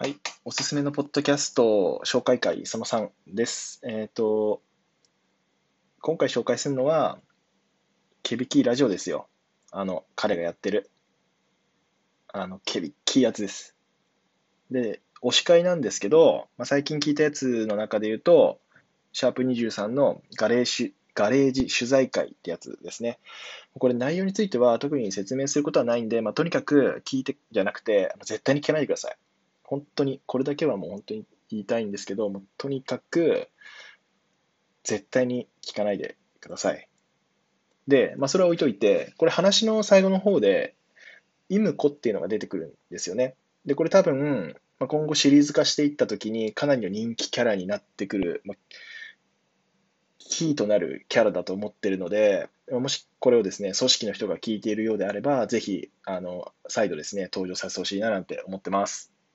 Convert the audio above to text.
はい。おすすめのポッドキャスト紹介会その3です。えっ、と、今回紹介するのは、ケビキラジオですよ。あの、彼がやってる。あの、ケビキーやつです。で、推し会なんですけど、まあ、最近聞いたやつの中で言うと、シャープ23のガレージガレージ取材会ってやつですね。これ内容については特に説明することはないんで、まあ、とにかく聞いてじゃなくて、絶対に聞かないでください。本当に、これだけはもう本当に言いたいんですけど、もうとにかく、絶対に聞かないでください。で、まあ、それは置いといて、これ話の最後の方で、イムコっていうのが出てくるんですよね。で、これ多分、まあ、今後シリーズ化していったときに、かなりの人気キャラになってくる、まあ、キーとなるキャラだと思ってるので、もしこれをですね、組織の人が聞いているようであれば、ぜひ、あの、再度ですね、登場させてほしいななんて思ってます。